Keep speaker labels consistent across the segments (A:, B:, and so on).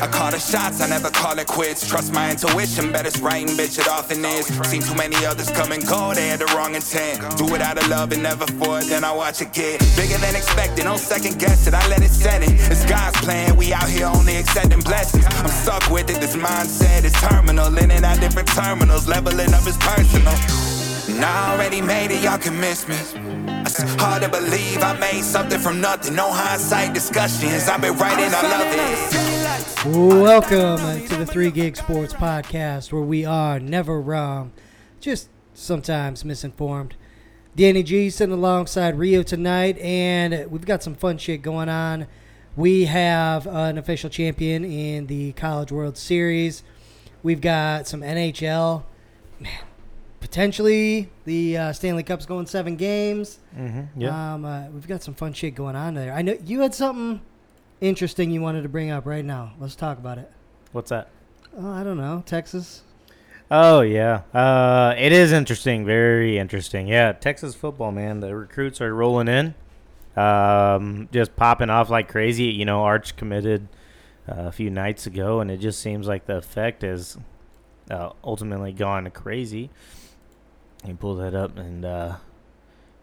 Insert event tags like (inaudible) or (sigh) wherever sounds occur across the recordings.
A: I call the shots, I never call it quits. Trust my intuition, bet it's right and bitch, it often is. Seen too many others come and go, they had the wrong intent. Do it out of love and never for it, then I watch it get bigger than expected. No second guess it, I let it set it. It's God's plan, we out here only accepting blessings. I'm stuck with it, this mindset is terminal. In and out different terminals, leveling up is personal. And I already made it, y'all can miss me. Hard to believe I made something from nothing. No hindsight discussions. I've been writing, I love it.
B: Welcome to the Three Gig Sports Podcast, where we are never wrong, just sometimes misinformed. Danny G sitting alongside Rio tonight, and we've got some fun shit going on. We have an official champion in the College World Series. We've got some NHL. Man, potentially the uh, Stanley Cup's going seven games.
C: Mm-hmm. Yeah.
B: Um, uh, we've got some fun shit going on there. I know you had something interesting you wanted to bring up right now. Let's talk about it.
C: What's that?
B: Oh, I don't know. Texas.
C: Oh yeah. Uh, it is interesting. Very interesting. Yeah. Texas football, man. The recruits are rolling in, um, just popping off like crazy. You know, Arch committed uh, a few nights ago, and it just seems like the effect has uh, ultimately gone crazy. You pull that up and uh,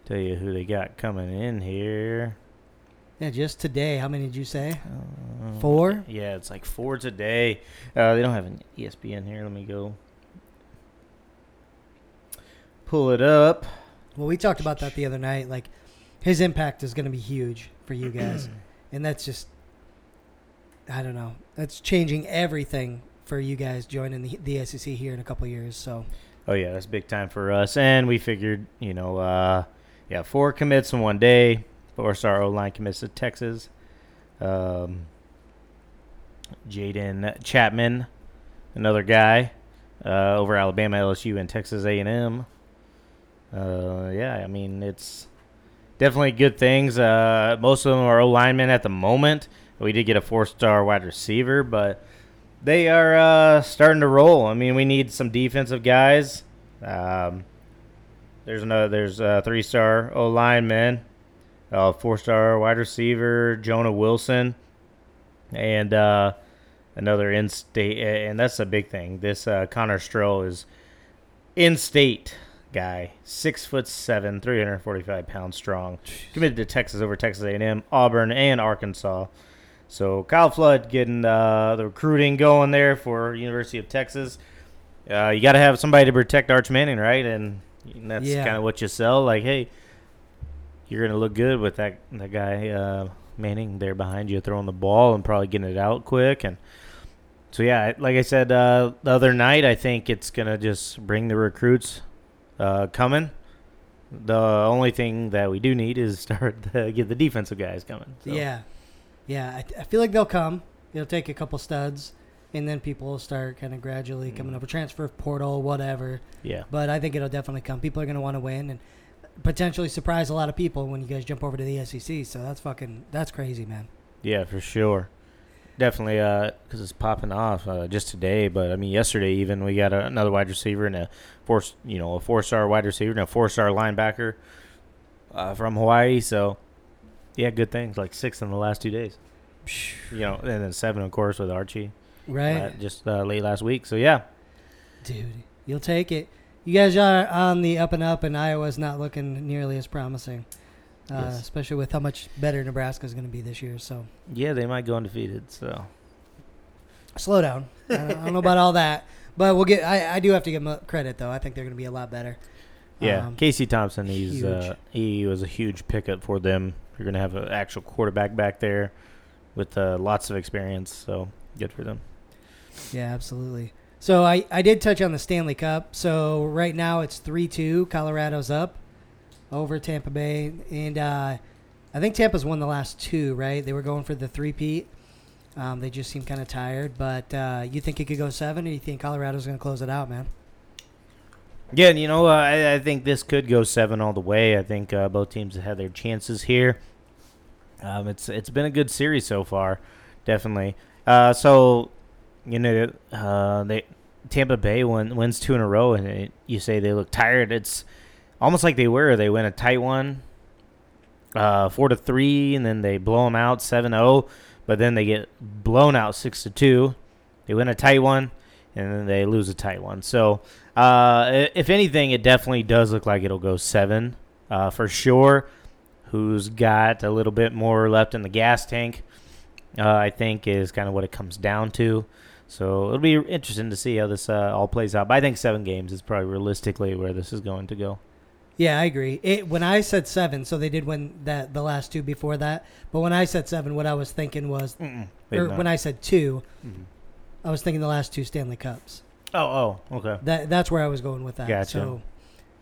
C: tell you who they got coming in here.
B: Yeah, just today. How many did you say?
C: Uh,
B: Four?
C: Yeah, it's like four today. Uh, they don't have an ESPN here. Let me go pull it up.
B: Well, we talked about that the other night. Like, his impact is going to be huge for you guys, (clears throat) and that's just, I don't know. That's changing everything for you guys joining the, the SEC here in a couple years. So,
C: Oh yeah, that's big time for us. And we figured, you know, uh, yeah, four commits in one day. Four star O line commits to Texas. Um, Jaden Chapman, another guy uh, over Alabama, LSU, and Texas A and M. Uh, yeah, I mean it's definitely good things. Uh, most of them are O linemen at the moment. We did get a four star wide receiver, but they are uh, starting to roll. I mean, we need some defensive guys. Um, there's another. There's a three star O lineman, a four star wide receiver, Jonah Wilson, and uh, another in state. And that's a big thing. This uh, Connor Stroh is in state guy, six foot seven, 345 pounds strong, committed to Texas over Texas A&M, Auburn, and Arkansas. So Kyle Flood getting uh, the recruiting going there for University of Texas. Uh, you got to have somebody to protect Arch Manning, right? And, and that's
B: Yeah.
C: kind of what you sell. Like, hey, you're gonna look good with that that guy uh, Manning there behind you, throwing the ball and probably getting it out quick. And so yeah, like I said uh, the other night, I think it's gonna just bring the recruits uh, coming. The only thing that we do need is (laughs) start to get the defensive guys coming. So.
B: yeah. Yeah. I, I feel like they'll come. It'll take a couple studs, and then people will start kind of gradually coming over. Transfer portal, whatever.
C: yeah.
B: But I think it'll definitely come. People are going to want to win and potentially surprise a lot of people when you guys jump over to the SEC. So that's fucking that's crazy, man.
C: Yeah, for sure. Definitely, because it's popping off uh, just today. But I mean, yesterday even we got a, another wide receiver and a four, you know, a four-star wide receiver and a four-star linebacker uh, from Hawaii. So, yeah, good things. Like six in the last two days. You know, and then seven, of course, with Archie
B: Right,
C: uh, just uh, late last week. So yeah,
B: dude, you'll take it. You guys are on the up and up, and Iowa's not looking nearly as promising, uh,
C: Yes.
B: especially with how much better Nebraska's going to be this year. So
C: yeah, they might go undefeated. So
B: slow down. I don't, know about all that, but we'll get. I, I do have to give them credit though. I think they're going to be a lot better.
C: yeah,
B: Um,
C: Casey Thompson, he's uh, he was a huge pickup for them. You're gonna have an actual quarterback back there with uh, lots of experience. So good for them.
B: Yeah, absolutely. So I, I did touch on the Stanley Cup. So right now it's three two. Colorado's up over Tampa Bay, and uh, I think Tampa's won the last two. Right? They were going for the three peat. Um, they just seem kind of tired. But uh, you think it could go seven, or you think Colorado's going to close it out, man?
C: Yeah, you know, uh, I, I think this could go seven all the way. I think uh, both teams have had their chances here. Um, it's it's been a good series so far, definitely. Uh, so, you know, uh, they Tampa Bay win, wins two in a row, and it, you say they look tired. It's almost like they were. They win a tight one, uh, four to three, and then they blow them out 7-0, but then they get blown out six to two. They win a tight one, and then they lose a tight one. So, uh, if anything, it definitely does look like it'll go seven uh, for sure. Who's got a little bit more left in the gas tank? Uh, I think is kind of what it comes down to. So it'll be interesting to see how this uh, all plays out. But I think seven games is probably realistically where this is going to go.
B: Yeah, I agree. It, when I said seven, so they did win that the last two before that. But when I said seven, what I was thinking was,
C: Mm-mm,
B: or when I said 2
C: Mhm.
B: I was thinking the last two Stanley Cups.
C: Oh oh okay
B: That that's where I was going with that.
C: Gotcha.
B: So,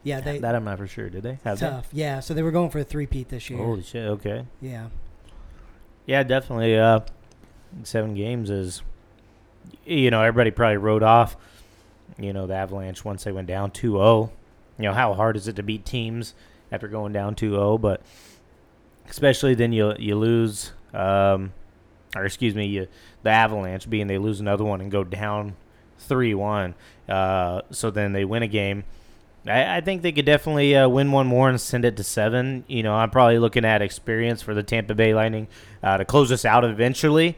B: yeah, they
C: that I'm not for sure. Did they have
B: tough. Yeah, so they were going for a three-peat this year.
C: Holy shit! Okay,
B: Yeah,
C: yeah, definitely. Uh, seven games is, you know, everybody probably wrote off, you know, the Avalanche once they went down 2-0. You know, how hard is it to beat teams after going down 2-0? But especially then you you lose, um, or excuse me, you, the Avalanche being they lose another one and go down 3-1. Uh, so then they win a game. I, I think they could definitely uh, win one more and send it to seven. You know, I'm probably looking at experience for the Tampa Bay Lightning uh, to close this out eventually.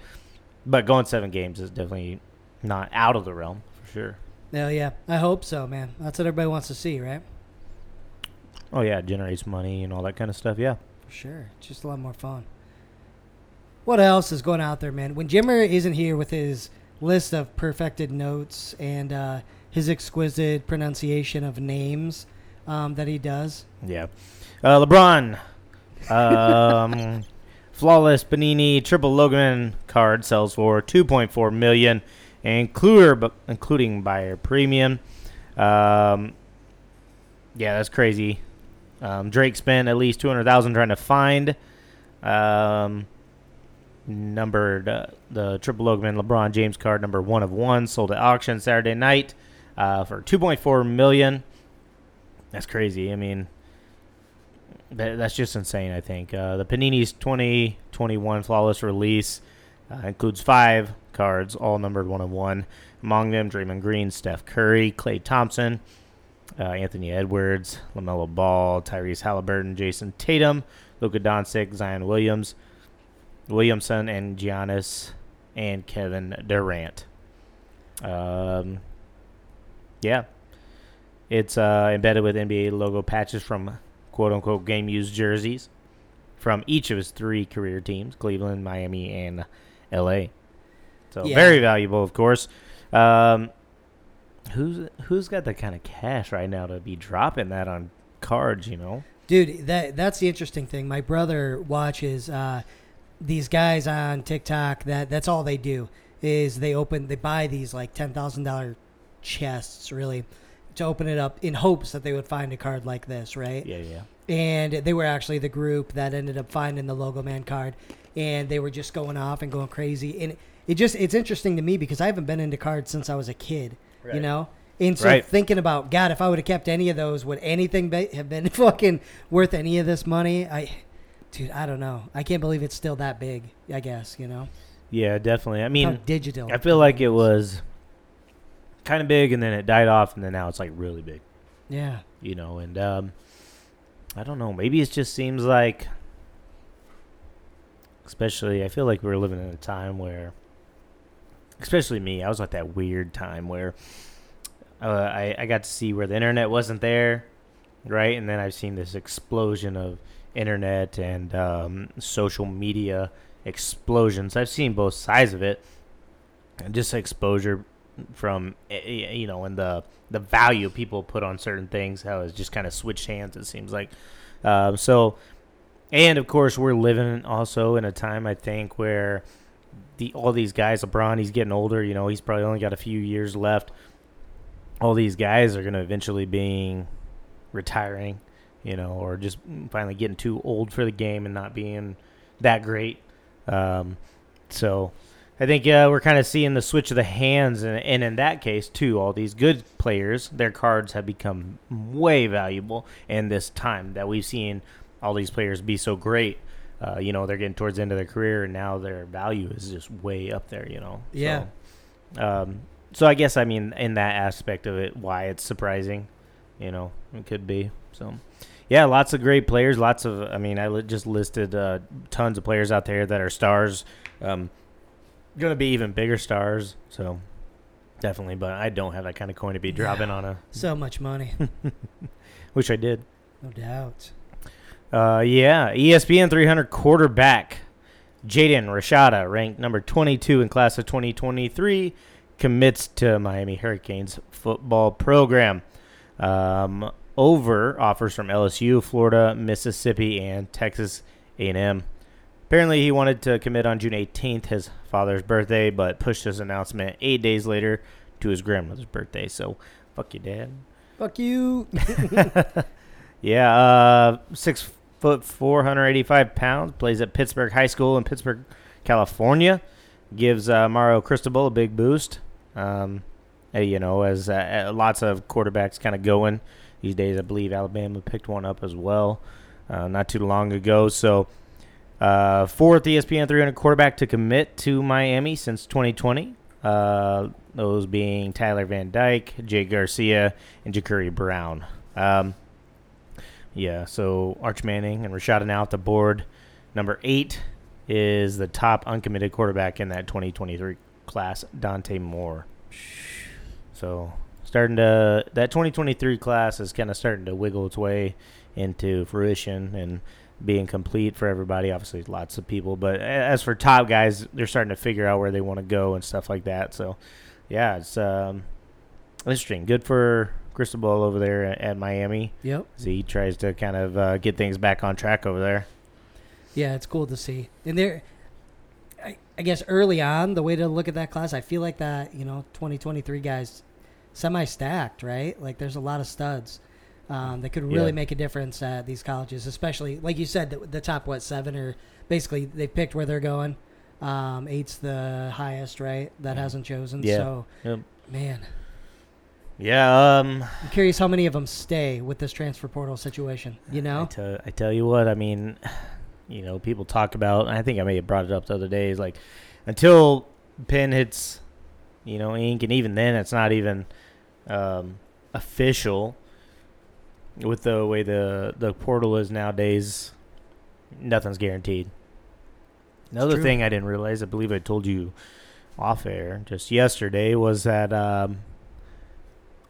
C: But going seven games is definitely not out of the realm for sure.
B: hell yeah. I hope so, man. That's what everybody wants to see, right?
C: Oh yeah, it generates money and all that kind of stuff. Yeah.
B: For sure. It's just a lot more fun. What else is going out there, man? When Jimmer isn't here with his list of perfected notes and uh, his exquisite pronunciation of names um, that he does,
C: Yeah. Uh, LeBron, um, (laughs) flawless Panini triple Logoman card sells for 2.4 million, includer, including buyer premium. Um, yeah, that's crazy. Um, Drake spent at least 200,000 trying to find um, numbered uh, the triple Logoman LeBron James card number one of one sold at auction Saturday night uh, for 2.4 million. That's crazy. I mean, that, that's just insane. I think uh, the Panini's 2021 flawless release uh, includes five cards, all numbered one of one. Among them, Draymond Green, Steph Curry, Klay Thompson, uh, Anthony Edwards, LaMelo Ball, Tyrese Halliburton, Jayson Tatum, Luka Doncic, Zion Williams, Williamson, and Giannis, and Kevin Durant. Um, yeah, it's uh, embedded with NBA logo patches from quote unquote game used jerseys from each of his three career teams Cleveland, Miami, and LA. So
B: Yeah.
C: very valuable, of course. Um, who's who's got the kind of cash right now to be dropping that on cards? You know,
B: dude, that that's the interesting thing. My brother watches uh, these guys on TikTok. That that's all they do is they open they buy these like ten thousand dollar chests really to open it up in hopes that they would find a card like this, right?
C: yeah, yeah.
B: and they were actually the group that ended up finding the Logoman card and they were just going off and going crazy and it just it's interesting to me because i haven't been into cards since i was a kid you know and so
C: Right.
B: thinking about god if i would have kept any of those would anything be, have been (laughs) fucking worth any of this money i dude i don't know i can't believe it's still that big i guess you know
C: Yeah, definitely. I mean,
B: digital
C: I feel like it was kind of big, and then it died off, and then now it's like really big.
B: yeah
C: you know, and um, I don't know. Maybe it just seems like, especially, I feel like we're living in a time where, especially me, I was at that weird time where uh, I I got to see where the internet wasn't there, right, and then I've seen this explosion of internet and um, social media explosions. I've seen both sides of it, and just exposure from eh, you know and the the value people put on certain things how it's just kind of switched hands it seems like. Um, so and of course we're living also in a time i think where the all these guys lebron he's getting older you know he's probably only got a few years left. All these guys are going to eventually being retiring you know or just finally getting too old for the game and not being that great um, so I think uh, we're kind of seeing the switch of the hands, and, and in that case, too, all these good players, their cards have become way valuable in this time that we've seen all these players be so great. Uh, you know, they're getting towards the end of their career, and now their value is just way up there. You know,
B: Yeah.
C: So, um, so I guess I mean in that aspect of it, why it's surprising, you know, it could be. So, yeah, lots of great players. Lots of, I mean, I li- just listed uh, tons of players out there that are stars. Um, going to be even bigger stars. So definitely, but I don't have that kind of coin to be dropping on a.
B: So much money, (laughs)
C: Wish I did.
B: no doubt.
C: Uh, yeah, ESPN 300 quarterback Jaden Rashada, ranked number 22 in class of 2023, commits to Miami Hurricanes football program. Um, over offers from LSU, Florida, Mississippi, and Texas A&M. Apparently, he wanted to commit on June 18th, his father's birthday, but pushed his announcement eight days later to his grandmother's birthday. So, fuck you, dad.
B: Fuck you. (laughs)
C: Yeah, uh, six foot, 485 pounds. Plays at Pittsburg High School in Pittsburg, California. Gives uh, Mario Cristobal a big boost. Um, you know, as uh, lots of quarterbacks kind of going these days. I believe Alabama picked one up as well uh, not too long ago. So, uh, fourth ESPN 300 quarterback to commit to Miami since 2020. Uh, those being Tyler Van Dyke, Jay Garcia, and Jacurri Brown. Um, yeah, so Arch Manning and Rashada now at the board. Number eight is the top uncommitted quarterback in that 2023 class, Dante Moore. So starting to that 2023 class is kind of starting to wiggle its way into fruition and being complete for everybody. Obviously, lots of people, but as for top guys, they're starting to figure out where they want to go and stuff like that. So, yeah, it's um, interesting. Good for Cristobal over there at, Miami.
B: Yep.
C: as he tries to kind of uh, get things back on track over there.
B: Yeah, it's cool to see. And there, I, I guess early on, the way to look at that class, I feel like that, you know, 2023 guys semi stacked, right? Like there's a lot of studs um, that could really
C: Yeah.
B: make a difference at these colleges, especially, like you said, the, the top, what, seven or basically they picked where they're going. Um, eight's the highest, right? That hasn't chosen.
C: Yeah.
B: So,
C: Yep.
B: man,
C: Yeah, um,
B: I'm curious how many of them stay with this transfer portal situation, you
C: I
B: know?
C: tell, I tell you what, I mean, you know, people talk about, and I think I may have brought it up the other day, is like until Penn hits, you know, ink, and even then it's not even um, official with the way the, the portal is nowadays, nothing's guaranteed. Another thing I didn't realize, I believe I told you off air just yesterday, was that um,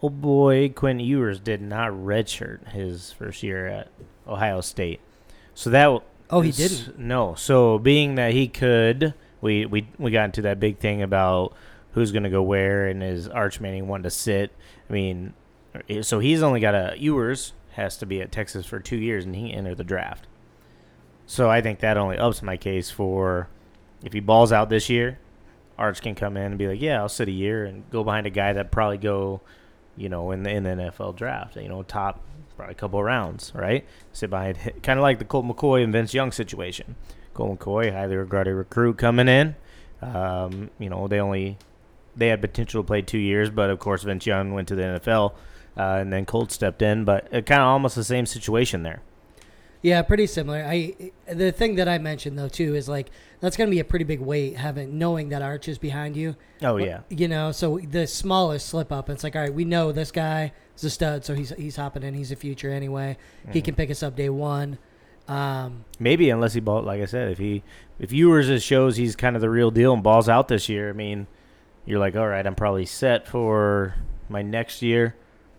C: oh boy, Quinn Ewers did not redshirt his first year at Ohio State. So that
B: Oh, he didn't.
C: No. So being that he could, we we we got into that big thing about who's going to go where and is Arch Manning wanting to sit. I mean, eh, so he's only got a Ewers has to be at Texas for two years and he entered the draft. So I think that only ups my case for if he balls out this year, Arch can come in and be like, yeah, I'll sit a year and go behind a guy that probably go, you know, in the in the NFL draft, you know, top probably a couple rounds, right? Sit behind, (laughs) kind of like the Colt McCoy and Vince Young situation. Colt McCoy, highly regarded recruit coming in. Um, you know, they only they had potential to play two years, but of course Vince Young went to the NFL, uh, and then Colt stepped in. But kind of almost the same situation there.
B: Yeah, pretty similar. I the thing that I mentioned though too is like that's going to be a pretty big weight having knowing that Arch is behind you.
C: Oh yeah,
B: You know, so the smallest slip up, it's like all right, we know this guy is a stud, so he's he's hopping in. He's a future anyway. He
C: Mm-hmm.
B: can pick us up day one. Um,
C: maybe unless he ball like I said, if he if Ewers just shows he's kind of the real deal and balls out this year, I mean, you're like, all right, I'm probably set for my next year,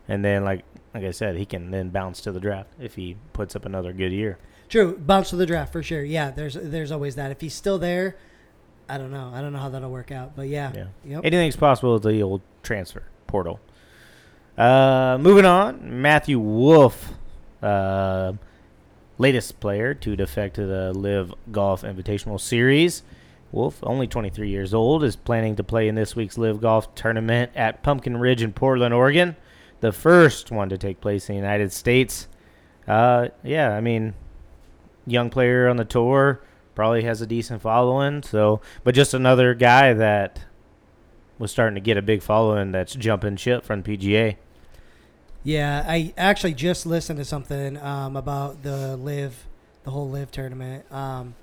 C: and then like like I said, he can then bounce to the draft if he puts up another good year.
B: true, bounce to the draft for sure. Yeah, there's there's always that. If he's still there, I don't know. I don't know how that'll work out, but yeah,
C: Yeah.
B: yep.
C: Anything's possible with the old transfer portal. Uh, moving on, Matthew Wolff, uh, latest player to defect to the LIV Golf Invitational Series. Wolff, only 23 years old, is planning to play in this week's LIV Golf tournament at Pumpkin Ridge in Portland, Oregon, the first one to take place in the United States. Uh, yeah, I mean, young player on the tour, probably has a decent following. So, but just another guy that was starting to get a big following that's jumping ship from PGA.
B: Yeah, I actually just listened to something um, about the live, the whole live tournament um,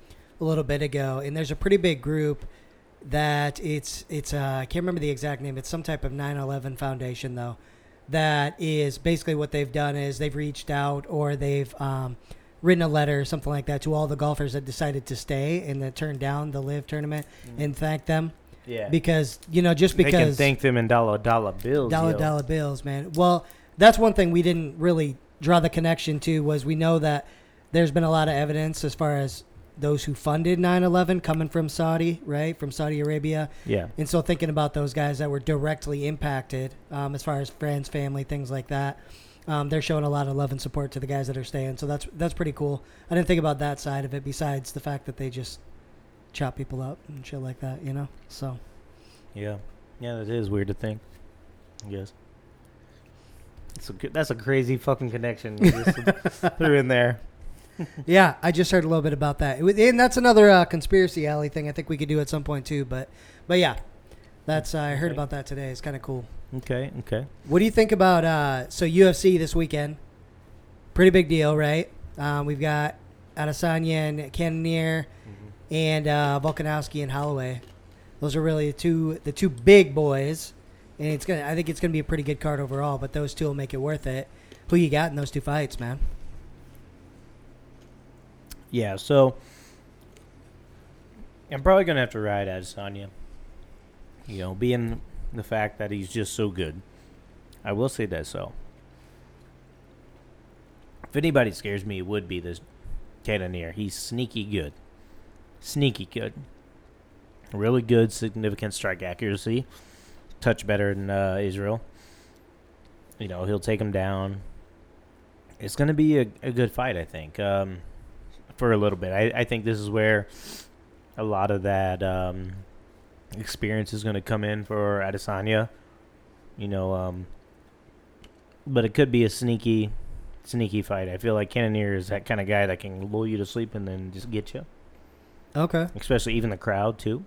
B: a little bit ago, and there's a pretty big group that it's it's uh, I can't remember the exact name. It's some type of 9/11 foundation though. that is basically what they've done is they've reached out or they've um, written a letter or something like that to all the golfers that decided to stay and that turned down the live tournament and thank them
C: Yeah.
B: because you know just
C: they can
B: because
C: thank them in dollar dollar bills.
B: dollar
C: yo.
B: dollar bills, man. Well, that's one thing we didn't really draw the connection to was we know that there's been a lot of evidence as far as those who funded 9/11 coming from Saudi, right, from Saudi Arabia,
C: Yeah.
B: and so thinking about those guys that were directly impacted, um, as far as friends, family, things like that. Um, they're showing a lot of love and support to the guys that are staying, so that's that's pretty cool. I didn't think about that side of it, besides the fact that they just chop people up and shit like that, you know. So
C: Yeah. Yeah, that is weird to think. I guess. It's a, that's a crazy fucking connection you just (laughs) threw in there. (laughs)
B: Yeah, I just heard a little bit about that, It was- and that's another uh, conspiracy alley thing. I think we could do at some point too. But, but yeah, that's uh, I heard about that today. It's kind of cool.
C: Okay. Okay.
B: What do you think about uh, so UFC this weekend? Pretty big deal, right? Um, we've got Adesanya and Cannonier, and uh, Volkanovski and Holloway. Those are really the two the two big boys, and it's gonna. I think it's gonna be a pretty good card overall. But those two will make it worth it. Who you got in those two fights, man?
C: Yeah. So I'm probably gonna have to ride Adesanya. You know, being the fact that he's just so good, I will say that. So, if anybody scares me, it would be this Cannonier. He's sneaky good, sneaky good, really good, significant strike accuracy, touch better than uh, Israel. You know, he'll take him down. It's to be a, a good fight, I think. Um, for a little bit. I, I think this is where a lot of that um, experience is going to come in for Adesanya. You know, um, but it could be a sneaky, sneaky fight. I feel like Cannonier is that kind of guy that can lull you to sleep and then just get you,
B: Okay.
C: especially even the crowd too.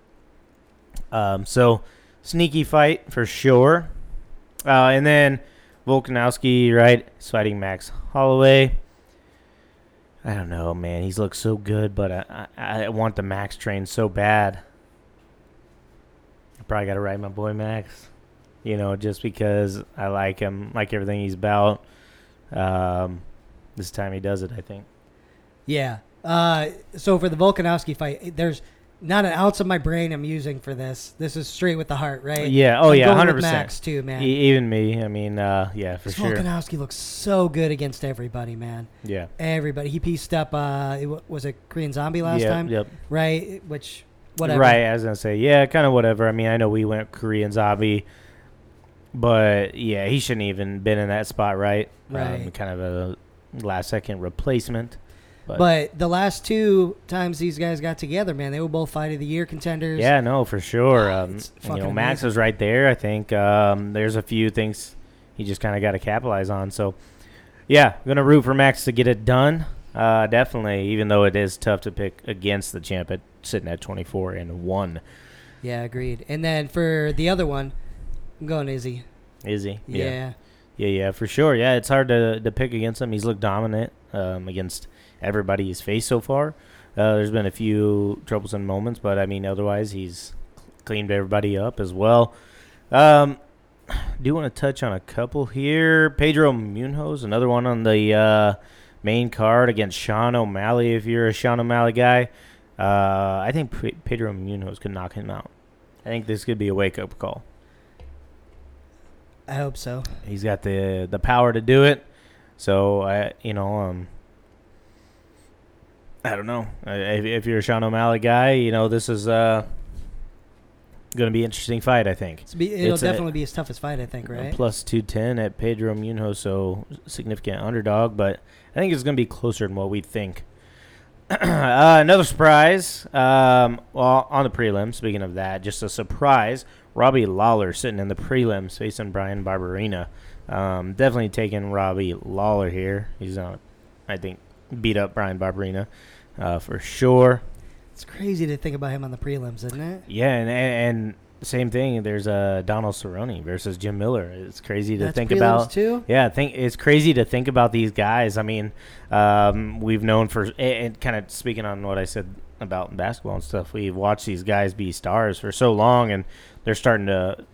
C: Um, so sneaky fight for sure. Uh, and then Volkanovski, right, is fighting Max Holloway. I don't know, man. He's looked so good, but I, I, I want the Max train so bad. I probably got to ride my boy Max, you know, just because I like him, like everything he's about. Um, this time he does it, I think.
B: Yeah. Uh, so for the Volkanovski fight, there's not an ounce of my brain I'm using for this. This is straight with the heart, right?
C: Yeah. Oh
B: I'm
C: yeah. Hundred
B: Max
C: percent.
B: too, man.
C: E- even me. I mean, uh, yeah, for
B: This
C: sure.
B: Volkanovski looks so good against everybody, man.
C: Yeah.
B: Everybody. He pieced up. Uh, it, wa- was it Korean Zombie last
C: yep,
B: time?
C: Yep.
B: Right. Which whatever.
C: Right, I was gonna say, yeah, kind of whatever. I mean, I know we went Korean zombie, but yeah, he shouldn't even been in that spot, right? Um,
B: Right.
C: kind of a last second replacement. But,
B: But the last two times these guys got together, man, they were both fight of the year contenders.
C: yeah, no, for sure. Um,
B: It's
C: you know,
B: fucking
C: Max was right there. I think um, there's a few things he just kind of got to capitalize on. So, yeah, gonna root for Max to get it done. Uh, definitely, even though it is tough to pick against the champ at sitting at 24 and one.
B: Yeah, agreed. And then for the other one, I'm going Izzy.
C: Is he?
B: Yeah.
C: Yeah, yeah, for sure. Yeah, it's hard to to pick against him. He's looked dominant um, against everybody he's faced so far. Uh, there's been a few troublesome moments, but I mean, otherwise he's cleaned everybody up as well. Um, do want to touch on a couple here. Pedro Munhoz, another one on the uh, main card against Sean O'Malley. If you're a Sean O'Malley guy, uh, I think Pe- Pedro Munhoz could knock him out. I think this could be a wake up call.
B: I hope so.
C: He's got the the power to do it. So I, you know, um, I don't know. If, if you're a Sean O'Malley guy, you know this is uh going to be an interesting fight. I think.
B: Be, it'll
C: It's a-
B: definitely be his toughest fight, I think, right?
C: Plus two ten at Pedro Munhoz, so significant underdog, but I think it's going to be closer than what we think. (clears throat) uh, another surprise. Um, well, on the prelims. Speaking of that, just a surprise. Robbie Lawler sitting in the prelims facing Bryan Barberena. Um, definitely taking Robbie Lawler here. He's on, I think, beat up Bryan Barberena uh, for sure.
B: It's crazy to think about him on the prelims, isn't it?
C: Yeah, and and, and same thing. There's uh, Donald Cerrone versus Jim Miller. It's crazy to
B: That's
C: think about.
B: too.
C: Yeah, think it's crazy to think about these guys. I mean, um, we've known for and- and kind of speaking on what I said about basketball and stuff. We've watched these guys be stars for so long, and they're starting to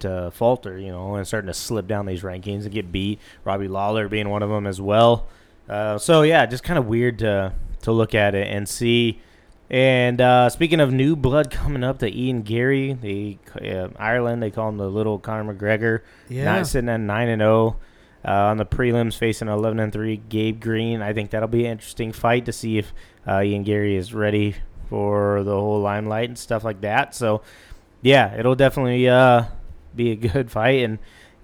C: to falter, you know, and starting to slip down these rankings and get beat. Robbie Lawler being one of them as well. Uh, so yeah, just kind of weird to to look at it and see. And uh, speaking of new blood coming up, the Ian Garry, the uh, Ireland, they call him the little Conor McGregor.
B: Yeah.
C: Not sitting at nine and zero uh, on the prelims, facing eleven and three Gabe Green. I think that'll be an interesting fight to see if uh, Ian Garry is ready for the whole limelight and stuff like that. So, yeah, it'll definitely uh, be a good (laughs) fight. And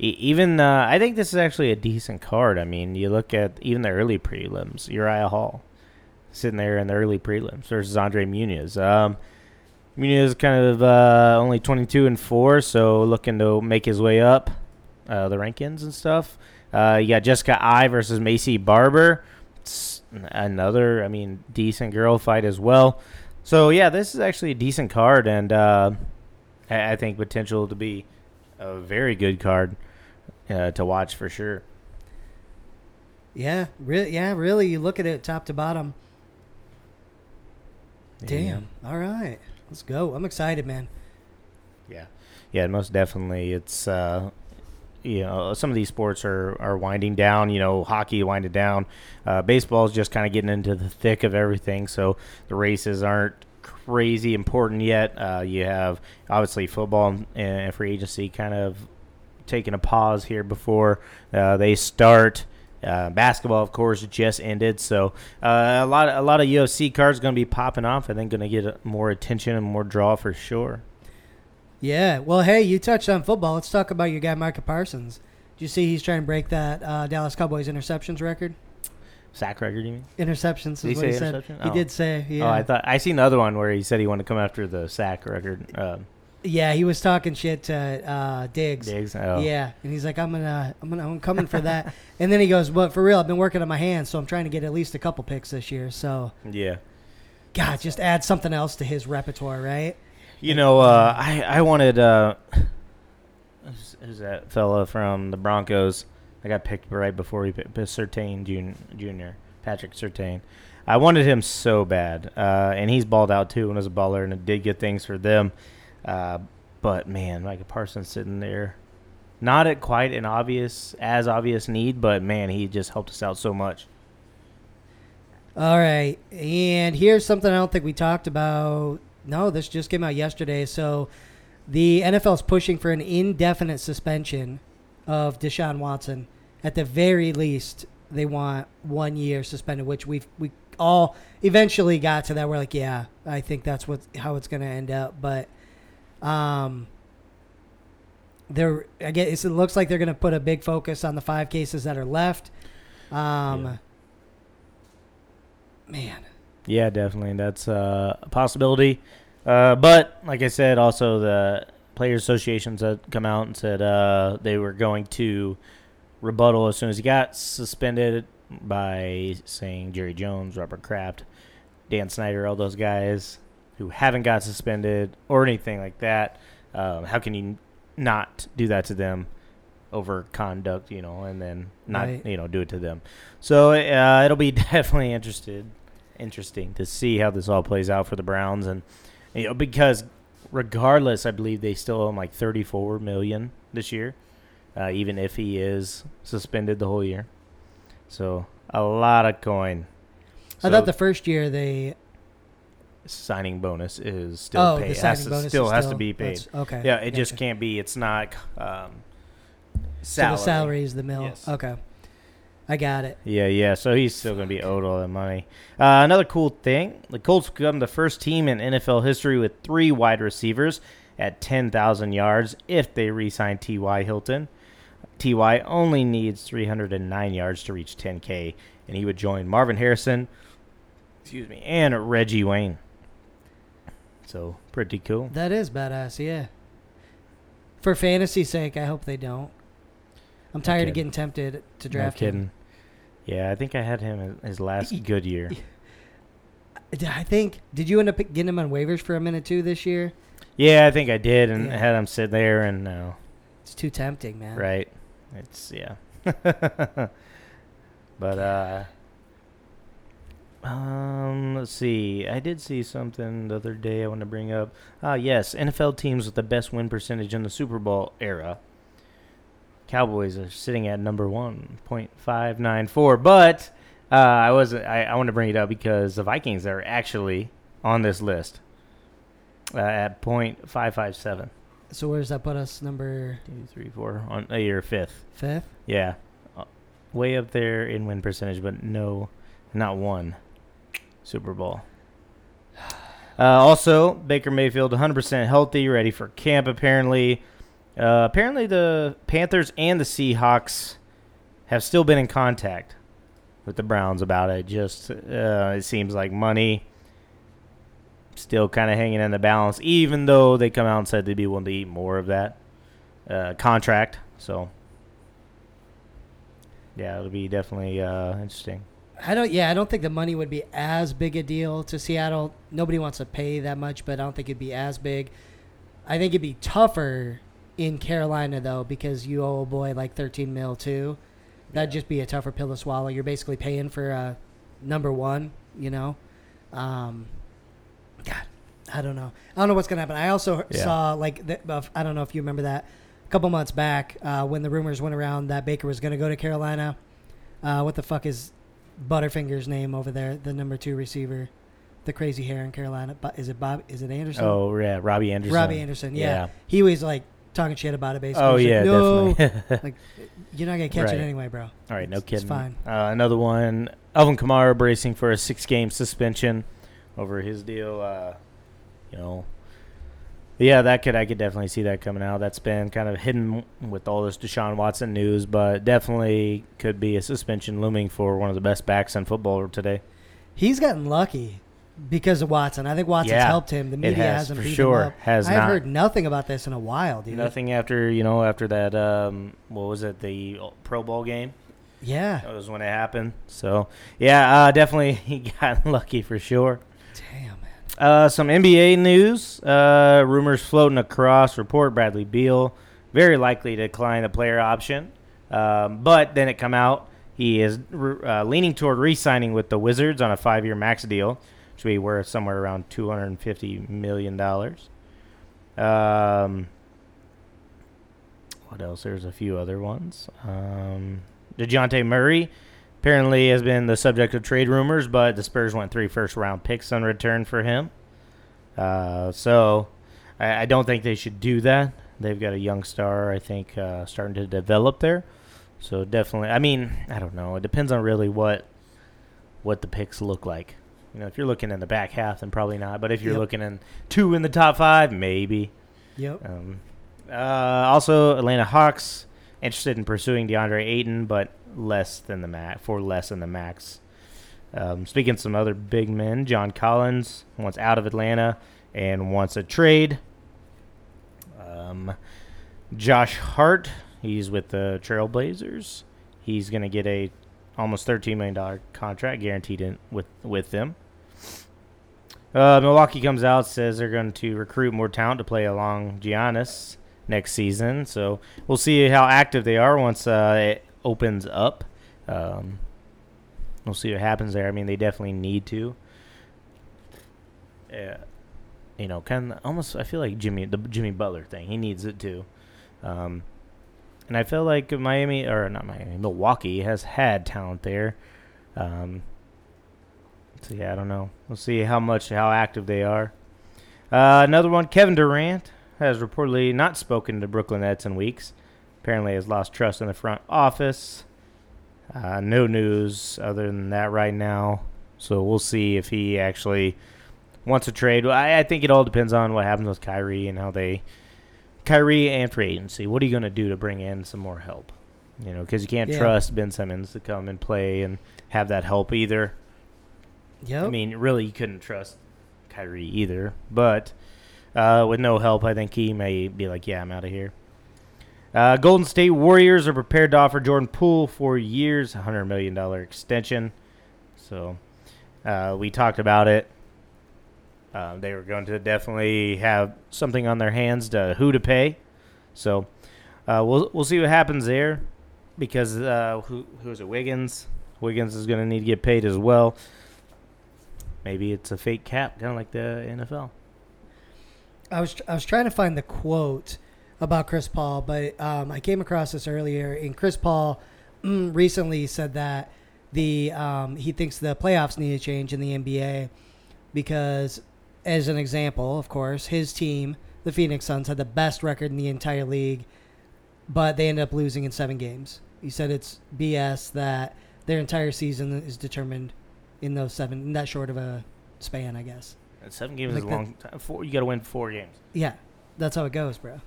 C: even uh, I think this is actually a decent card. I mean, you look at even the early prelims, Uriah Hall sitting there in the early prelims versus Andre Muniz. Um, Muniz kind of uh, only 22 and 4, so looking to make his way up uh, the rankings and stuff. Uh, you got Jessica Eye versus Maycee Barber. It's another, I mean, decent girl fight as well. So, yeah, this is actually a decent card, and uh, I, I think potential to be a very good card uh, to watch for sure.
B: Yeah, really. Yeah, really. You look at it top to bottom. Damn. All right, let's go. I'm excited, man.
C: Yeah, yeah, most definitely. It's uh, you know some of these sports are are winding down. You know, hockey winding down. Uh, baseball is just kind of getting into the thick of everything. So the races aren't crazy important yet. Uh, you have obviously football and free agency kind of taking a pause here before uh, they start. Uh, basketball, of course, just ended, so uh, a lot, a lot of UFC cards going to be popping off. I think going to get more attention and more draw for sure.
B: Yeah. Well, hey, you touched on football. Let's talk about your guy, Micah Parsons. Do you see he's trying to break that uh, Dallas Cowboys interceptions record?
C: Sack record, you mean?
B: Interceptions is
C: Did he
B: what he said. He
C: Oh.
B: did say, yeah.
C: Oh, I thought I seen the other one where he said he wanted to come after the sack record. Um,
B: yeah, he was talking shit to uh, Diggs.
C: Diggs. Oh.
B: Yeah, and he's like, I'm gonna, I'm gonna, I'm coming for that. (laughs) and then he goes, but for real, I've been working on my hands, so I'm trying to get at least a couple picks this year. So,
C: Yeah.
B: God, just add something else to his repertoire, right?
C: You know, uh, I I wanted uh, who's, who's that fella from the Broncos? I got picked right before he picked Surtain Jun- Junior, Patrick Surtain. I wanted him so bad, uh, and he's balled out too and was a baller and did good things for them. Uh, but man, Micah Parsons sitting there, not at quite an obvious as obvious need, but man, he just helped us out so much.
B: All right, and here's something I don't think we talked about. No, this just came out yesterday. So, the NFL is pushing for an indefinite suspension of Deshaun Watson. At the very least, they want one year suspended, which we we all eventually got to that. We're like, yeah, I think that's what how it's going to end up. But, um, there, I guess it looks like they're going to put a big focus on the five cases that are left. Um,
C: Yeah.
B: man.
C: Yeah, definitely. That's uh, a possibility. Uh, but like I said, also the players associations had come out and said uh, they were going to rebuttal as soon as he got suspended by saying Jerry Jones, Robert Kraft, Dan Snyder, all those guys who haven't got suspended or anything like that. Um, how can you not do that to them over conduct, you know, and then not,
B: Right.
C: you know, do it to them? So uh, it'll be (laughs) definitely interested, interesting to see how this all plays out for the Browns, and you know, because regardless, I believe they still him like 34 million this year, uh, even if he is suspended the whole year. So a lot of coin.
B: I thought the first year they
C: signing bonus is still
B: oh
C: paid.
B: the
C: has
B: signing
C: to-
B: bonus
C: still has
B: still,
C: to be paid.
B: Okay,
C: Yeah, it just can't be. It's not um,
B: So the
C: salary.
B: salary is the mill.
C: Yes.
B: Okay, I got it.
C: Yeah, yeah. So he's still going to be owed all that money. Uh, another cool thing: the Colts become the first team in NFL history with three wide receivers at 10,000 yards if they re-sign T.Y. Hilton. Ty only needs 309 yards to reach 10K, and he would join Marvin Harrison, excuse me, and Reggie Wayne. So pretty cool.
B: That is badass. Yeah. For fantasy sake, I hope they don't. I'm tired of getting tempted to
C: No
B: draft
C: kidding.
B: him.
C: Yeah, I think I had him his last (laughs) good year. (laughs)
B: I think. Did you end up getting him on waivers for a minute too this year?
C: Yeah, I think I did, and
B: Yeah.
C: had him sit there, and no,
B: It's too tempting, man.
C: right? It's yeah. (laughs) but uh, Um, let's see. I did see something the other day I want to bring up. Ah, yes, NFL teams with the best win percentage in the Super Bowl era. Cowboys are sitting at number one point five nine four, but uh, I was I, I want to bring it up because the Vikings are actually on this list uh, at point five five seven.
B: So where does that put us? Number
C: Two, three, four on uh, your fifth.
B: fifth.
C: Yeah, uh, way up there in win percentage, but no, not one Super Bowl. Uh, also, Baker Mayfield 100% healthy, ready for camp. Apparently, uh, apparently the Panthers and the Seahawks have still been in contact with the Browns about it. Just uh, it seems like money still kind of hanging in the balance, even though they come out and said they'd be willing to eat more of that uh, contract. So, yeah, it'll be definitely uh, interesting.
B: I don't. Yeah, I don't think the money would be as big a deal to Seattle. Nobody wants to pay that much, but I don't think it'd be as big. I think it'd be tougher in Carolina though, because you owe a boy like thirteen mil too. That'd just be a tougher pill to swallow. You're basically paying for uh, number one. You know, um, God, I don't know. I don't know what's gonna happen. I also
C: Yeah.
B: saw like the, I don't know if you remember that a couple months back uh, when the rumors went around that Baker was gonna go to Carolina. Uh, what the fuck is Butterfinger's name over there? The number two receiver, the crazy hair in Carolina. But is it Bob? Is it Anderson?
C: Oh yeah, Robbie Anderson.
B: Robbie Anderson. Yeah. he was like talking shit about it. Basically.
C: Oh
B: like,
C: yeah,
B: no,
C: definitely. (laughs)
B: like you're not gonna catch
C: Right.
B: it anyway, bro.
C: All right, no
B: It's-
C: kidding.
B: It's fine.
C: Uh, another one. Alvin Kamara bracing for a six-game suspension over his deal. Uh, you know, yeah, that could I could definitely see that coming out. That's been kind of hidden with all this Deshaun Watson news, but definitely could be a suspension looming for one of the best backs in football today.
B: He's gotten lucky because of Watson. I think Watson's
C: Yeah,
B: helped him. The media
C: has,
B: hasn't
C: for
B: beat
C: sure.
B: him up.
C: Has
B: I've
C: not.
B: heard nothing about this in a while, dude.
C: Nothing after you know after that. Um, what was it? The Pro Bowl game.
B: Yeah.
C: That was when it happened. So yeah, uh, definitely (laughs) he got (laughs) lucky for sure. Uh, some NBA news. Uh, rumors floating across report Bradley Beal very likely to decline the player option. Um, but then it come out he is uh, leaning toward re-signing with the Wizards on a five-year max deal, which would be worth somewhere around two hundred and fifty million dollars. Um, what else? There's a few other ones. Um, Dejounte Murray apparently has been the subject of trade rumors, but the Spurs went three first round picks in return for him. Uh, so I, I don't think they should do that. They've got a young star, I think, uh, starting to develop there. So definitely, I mean, I don't know. It depends on really what what the picks look like. You know, if you're looking in the back half, then probably not. But if you're
B: Yep.
C: looking in two in the top five, maybe.
B: Yep.
C: Um, uh, also, Atlanta Hawks interested in pursuing DeAndre Ayton, but less than the max for less than the max. Um, speaking of some other big men, John Collins wants out of Atlanta and wants a trade. Um, Josh Hart, he's with the Trailblazers. He's going to get a almost thirteen million dollar contract guaranteed in with with them. Uh, Milwaukee comes out says they're going to recruit more talent to play along Giannis next season. So we'll see how active they are once uh, it opens up. Um, we'll see what happens there. I mean, they definitely need to. Yeah, you know, kind of almost. I feel like Jimmy, the Jimmy Butler thing. He needs it too. Um, and I feel like Miami or not Miami, Milwaukee has had talent there. Um, so yeah, I don't know. We'll see how much how active they are. Uh, another one, Kevin Durant has reportedly not spoken to Brooklyn Nets in weeks. Apparently, has lost trust in the front office. Uh, no news other than that right now. So we'll see if he actually wants to trade. I, I think it all depends on what happens with Kyrie and how they, Kyrie and free agency. What are you going to do to bring in some more help? You know, because you can't
B: Yeah.
C: trust Ben Simmons to come and play and have that help either.
B: Yeah.
C: I mean, really, you couldn't trust Kyrie either. But uh, with no help, I think he may be like, "Yeah, I'm out of here." Uh, Golden State Warriors are prepared to offer Jordan Poole four years, hundred million dollar extension. So uh, we talked about it. Uh, they were going to definitely have something on their hands to who to pay. So uh, we'll we'll see what happens there, because uh, who who is it? Wiggins. Wiggins is going to need to get paid as well. maybe it's a fake cap, kind of like the NFL.
B: I was I was trying to find the quote about Chris Paul, but um, I came across this earlier. And Chris Paul mm, recently said that the um, he thinks the playoffs need to change in the NBA because, as an example, of course, his team, the Phoenix Suns, had the best record in the entire league, but they ended up losing in seven games. He said it's BS that their entire season is determined in those seven in that short of a span, I guess.
C: And seven games
B: Like
C: is a long time. Four, you got to win four games.
B: Yeah, that's how it goes, bro.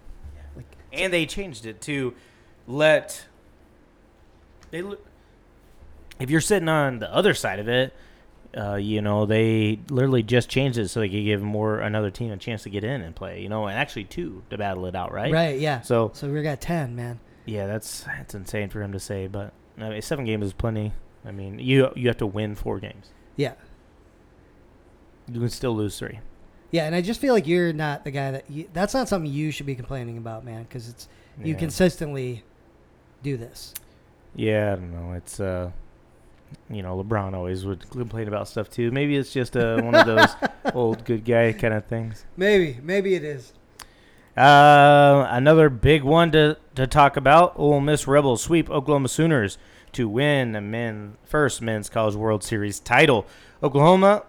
B: Like,
C: And they changed it to let they. If you're sitting on the other side of it, uh, you know they literally just changed it so they could give more another team a chance to get in and play. You know, and actually two to battle it out, right?
B: right, yeah.
C: So
B: So we got ten, man.
C: yeah, that's that's insane for him to say, but I mean, seven games is plenty. I mean, you you have to win four games.
B: Yeah,
C: You can still lose three.
B: yeah. And I just feel like you're not the guy that. You, that's not something you should be complaining about, man. Because it's you
C: Yeah.
B: consistently do this.
C: Yeah, I don't know. It's uh, you know, LeBron always would complain about stuff too. Maybe it's just uh, one of those (laughs) old good guy kind of things.
B: Maybe, maybe it is.
C: Uh, another big one to to talk about: Ole Miss Rebels sweep Oklahoma Sooners to win the men first men's college World Series title. Oklahoma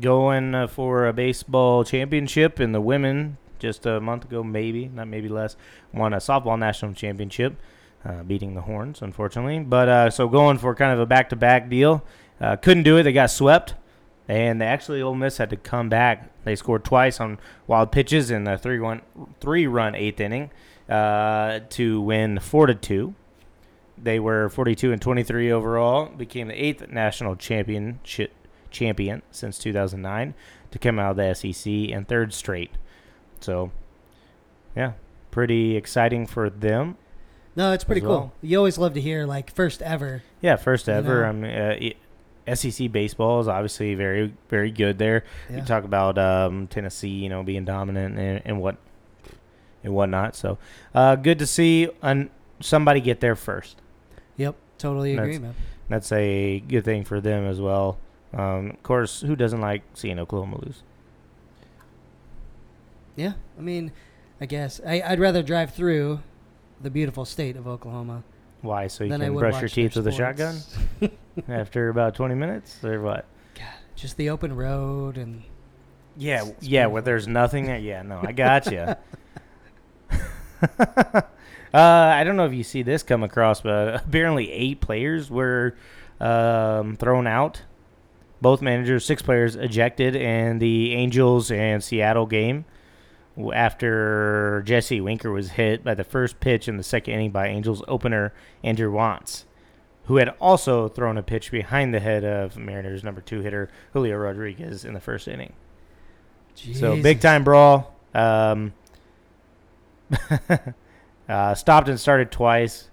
C: going uh, for a baseball championship, and the women just a month ago, maybe not maybe less, won a softball national championship, uh, beating the Horns, unfortunately. But uh, so going for kind of a back to back deal, uh, couldn't do it. They got swept. And they actually, Ole Miss had to come back. They scored twice on wild pitches in the three one three run eighth inning uh, to win four to two. They were forty two and twenty three overall. Became the eighth national championship champion since two thousand nine to come out of the SEC and third straight. So, yeah, pretty exciting for them.
B: No, it's pretty cool.
C: well.
B: You always love to hear like first ever.
C: Yeah, first
B: You
C: ever.
B: know.
C: I mean, uh, SEC baseball is obviously very very good there.
B: Yeah.
C: You talk about um, Tennessee, you know, being dominant and, and what and whatnot. So, uh, good to see un- somebody get there first.
B: Yep, totally agree,
C: That's-
B: man.
C: That's a good thing for them as well. Um, of course, who doesn't like seeing Oklahoma lose?
B: Yeah, I mean, I guess I, I'd rather drive through the beautiful state of Oklahoma
C: Why? So you can brush your teeth with a shotgun (laughs) after about twenty minutes, or what?
B: God, Just the open road and
C: Yeah,
B: It's- it's
C: yeah. Where there's nothing. There. Yeah, no, I got you. (laughs) (laughs) uh, I don't know if you see this come across, but apparently eight players were um, thrown out. Both managers, six players ejected in the Angels and Seattle game after Jesse Winker was hit by the first pitch in the second inning by Angels opener Andrew Wantz, who had also thrown a pitch behind the head of Mariners number two hitter Julio Rodriguez in the first inning. So big time brawl. Um, (laughs) uh, stopped and started twice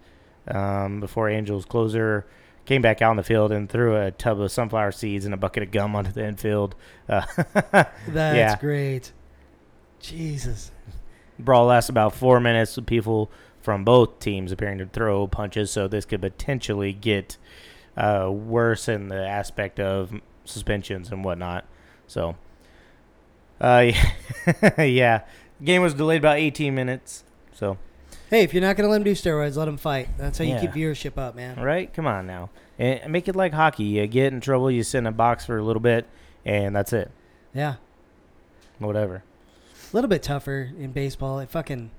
C: um, before Angels closer came back out on the field and threw a tub of sunflower seeds and a bucket of gum onto the infield. Uh, (laughs)
B: That's
C: yeah.
B: great. Jesus.
C: brawl lasts about four minutes with people from both teams appearing to throw punches, so this could potentially get uh, worse in the aspect of suspensions and whatnot. So, uh, (laughs) yeah, game was delayed about 18 minutes. So,
B: Hey, if you're not gonna let them do steroids, let them fight. That's how you
C: Yeah.
B: keep viewership up, man.
C: right, come on now, and make it like hockey. You get in trouble, you sit in a box for a little bit, and that's it.
B: Yeah,
C: Whatever.
B: a little bit tougher in baseball. It fucking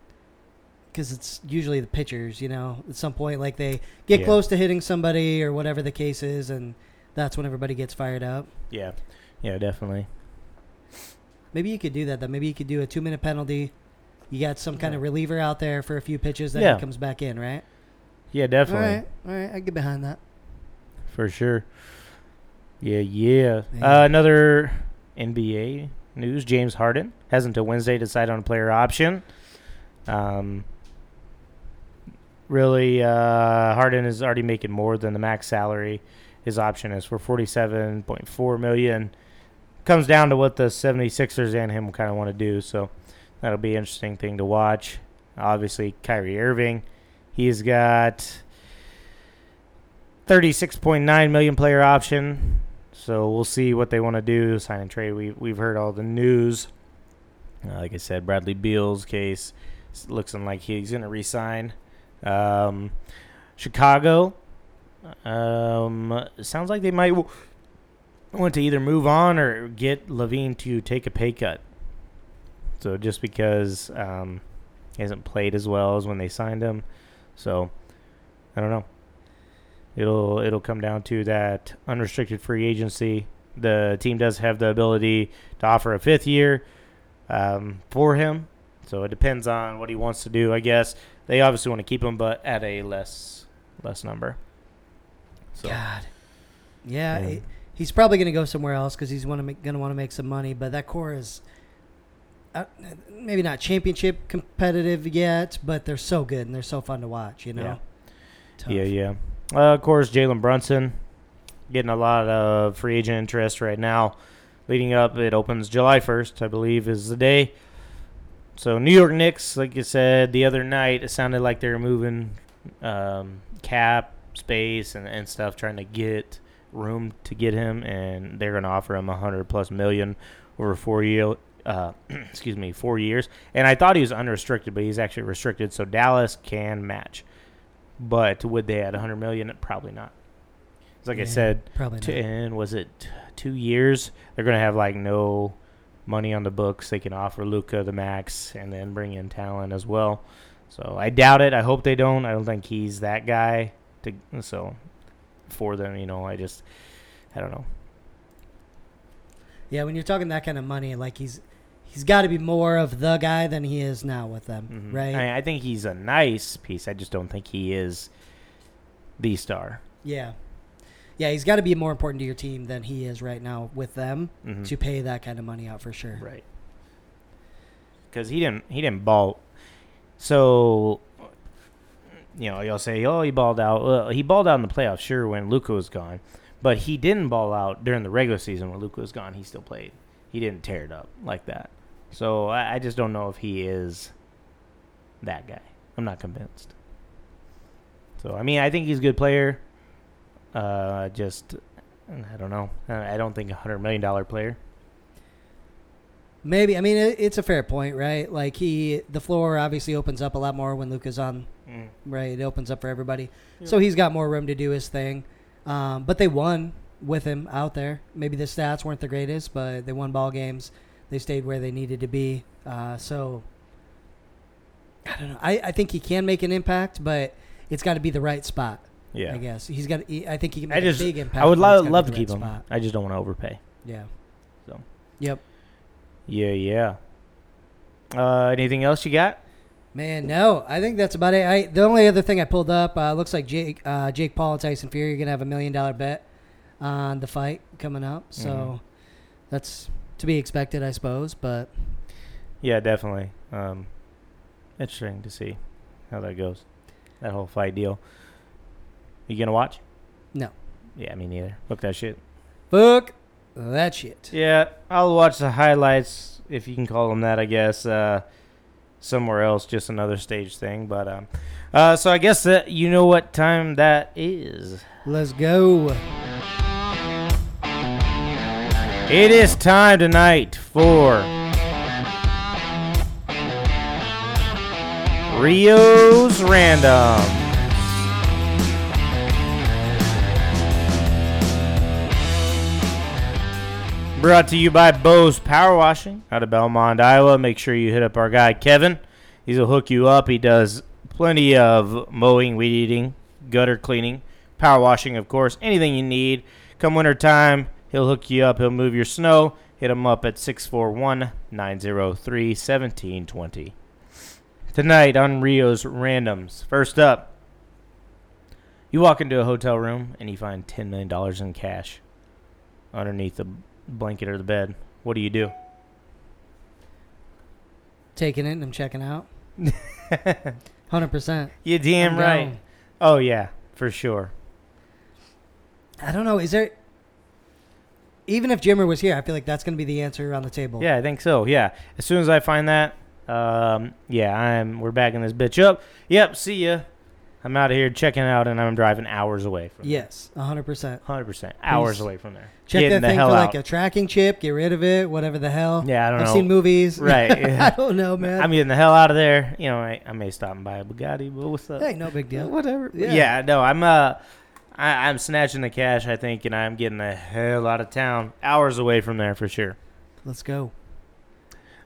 B: because it's usually the pitchers. You know, at some point, like they get
C: Yeah.
B: close to hitting somebody or whatever the case is, and that's when everybody gets fired up.
C: Yeah, yeah, definitely.
B: Maybe you could do that. Though. Maybe you could do a two minute penalty. You got some kind of reliever out there for a few pitches, then
C: Yeah.
B: he comes back in, right?
C: Yeah, definitely.
B: All right, all right. I get behind that.
C: For sure. Yeah, yeah.
B: Yeah.
C: Uh, another NBA news: James Harden has until Wednesday to decide on a player option. Um, really, uh, Harden is already making more than the max salary. His option is for forty-seven point four million. Comes down to what the 76ers and him kind of want to do, so that'll be an interesting thing to watch. Obviously, Kyrie Irving, he's got 36.9 million player option So we'll see what they want to do. Sign and trade. We we've heard all the news. Uh, like I said, Bradley Beal's case looks like he's going to resign. Um, Chicago. Um, sounds like they might want to either move on or get LaVine to take a pay cut. So just because um, he hasn't played as well as when they signed him, so I don't know. It'll it'll come down to that unrestricted free agency. The team does have the ability to offer a fifth year um, for him, so it depends on what he wants to do. I guess they obviously want to keep him, but at a less less number. So
B: God. Yeah,
C: Yeah.
B: he- he's probably going to go somewhere else because he's going to want to make some money. But that core is maybe not championship competitive yet, but they're so good and they're so fun to watch. You know.
C: Yeah. Yeah, yeah. Uh, of course, Jalen Brunson getting a lot of free agent interest right now. Leading up, it opens July 1st, I believe, is the day. So, New York Knicks, like you said the other night, it sounded like they were moving um, cap space and, and stuff, trying to get room to get him, and they're going to offer him a hundred plus million over four year. Uh, (clears throat) excuse me, four years. And I thought he was unrestricted, but he's actually restricted, so Dallas can match. But would they add 100 million? Probably not. like I said,
B: probably not.
C: ten was it two years? They're gonna have like no money on the books. They can offer Luka the max and then bring in talent as well. So I doubt it. I hope they don't. I don't think he's that guy. To so for them, you know, I just I don't know.
B: Yeah, when you're talking that kind of money, like he's he's got to be more of the guy than he is now with them,
C: Mhm.
B: right?
C: I, I think he's a nice piece. I just don't think he is the star.
B: yeah, yeah, he's got to be more important to your team than he is right now with them
C: Mhm.
B: to pay that kind of money out for sure.
C: Right. Because he didn't he didn't ball. So you know, you'll say, "Oh, he balled out." Well, he balled out in the playoffs, sure, when Luka was gone, but he didn't ball out during the regular season when Luka was gone. He still played. He didn't tear it up like that. So I, I just don't know if he is that guy. I'm not convinced. So I mean, I think he's a good player. Uh, just I don't know. I I don't think a hundred million dollar player.
B: Maybe I mean it, it's a fair point, right? Like he, the floor obviously opens up a lot more when Luka's on, right? It opens up for everybody, so he's got more room to do his thing. Um, but they won with him out there. Maybe the stats weren't the greatest, but they won ball games. They stayed where they needed to be. Uh, so I don't know. I, I think he can make an impact, but it's got to be the right spot.
C: Yeah.
B: I guess he's got. He, I think he can
C: I
B: make
C: just,
B: a big impact.
C: I would lo- love to
B: the
C: keep him.
B: spot.
C: I just don't want to overpay.
B: Yeah.
C: So.
B: Yep.
C: Yeah, yeah. Uh, anything else you got?
B: Man, no. I think that's about it. I the only other thing I pulled up uh, looks like Jake uh, Jake Paul and Tyson Fury are gonna have a million dollar bet on the fight coming up. So
C: Mhm.
B: that's to be expected, I suppose. But
C: Yeah, definitely. Um, interesting to see how that goes. That whole fight deal. You gonna watch?
B: no,
C: Yeah, me neither. Look that shit.
B: fuck that shit.
C: Yeah, I'll watch the highlights if you can call them that. I guess uh, somewhere else, just another stage thing. But um, uh, so I guess that you know what time that is.
B: Let's go.
C: It is time tonight for Rio's Random. Brought to you by Bose Power Washing out of Belmont, Iowa. Make sure you hit up our guy Kevin. He'll hook you up. He does plenty of mowing, weed eating, gutter cleaning, power washing, of course. Anything you need. Come winter time, he'll hook you up. He'll move your snow. Hit him up at 641 903 1720. Tonight on Rio's Randoms. First up, you walk into a hotel room and you find $10 million in cash underneath the blanket or the bed. What do you do?
B: Taking it and I'm checking out. (laughs) Hundred percent.
C: You damn
B: I'm
C: right.
B: down.
C: Oh, yeah, for sure.
B: I don't know. Is there? Even if Jimmer was here, I feel like that's gonna be the answer around the table.
C: Yeah, I think so. Yeah. As soon as I find that, um, yeah, I'm we're backing this bitch up. Yep, see ya. I'm out of here checking out, and I'm driving hours away from.
B: Yes, 100%.
C: Hundred percent, hours
B: Please
C: away from there.
B: Check that
C: the
B: thing for
C: out.
B: like a tracking chip, get rid of it, whatever the hell.
C: yeah, I don't know.
B: I've
C: know.
B: seen movies. (laughs)
C: Right, (laughs) yeah.
B: I don't know, man.
C: I'm getting the hell out of there. You know, I, I may stop and buy a Bugatti, but what's up?
B: hey, no big deal.
C: Whatever.
B: Yeah.
C: Yeah. no, I'm uh, I, I'm snatching the cash. I think, and I'm getting the hell out of town. Hours away from there for sure.
B: Let's go.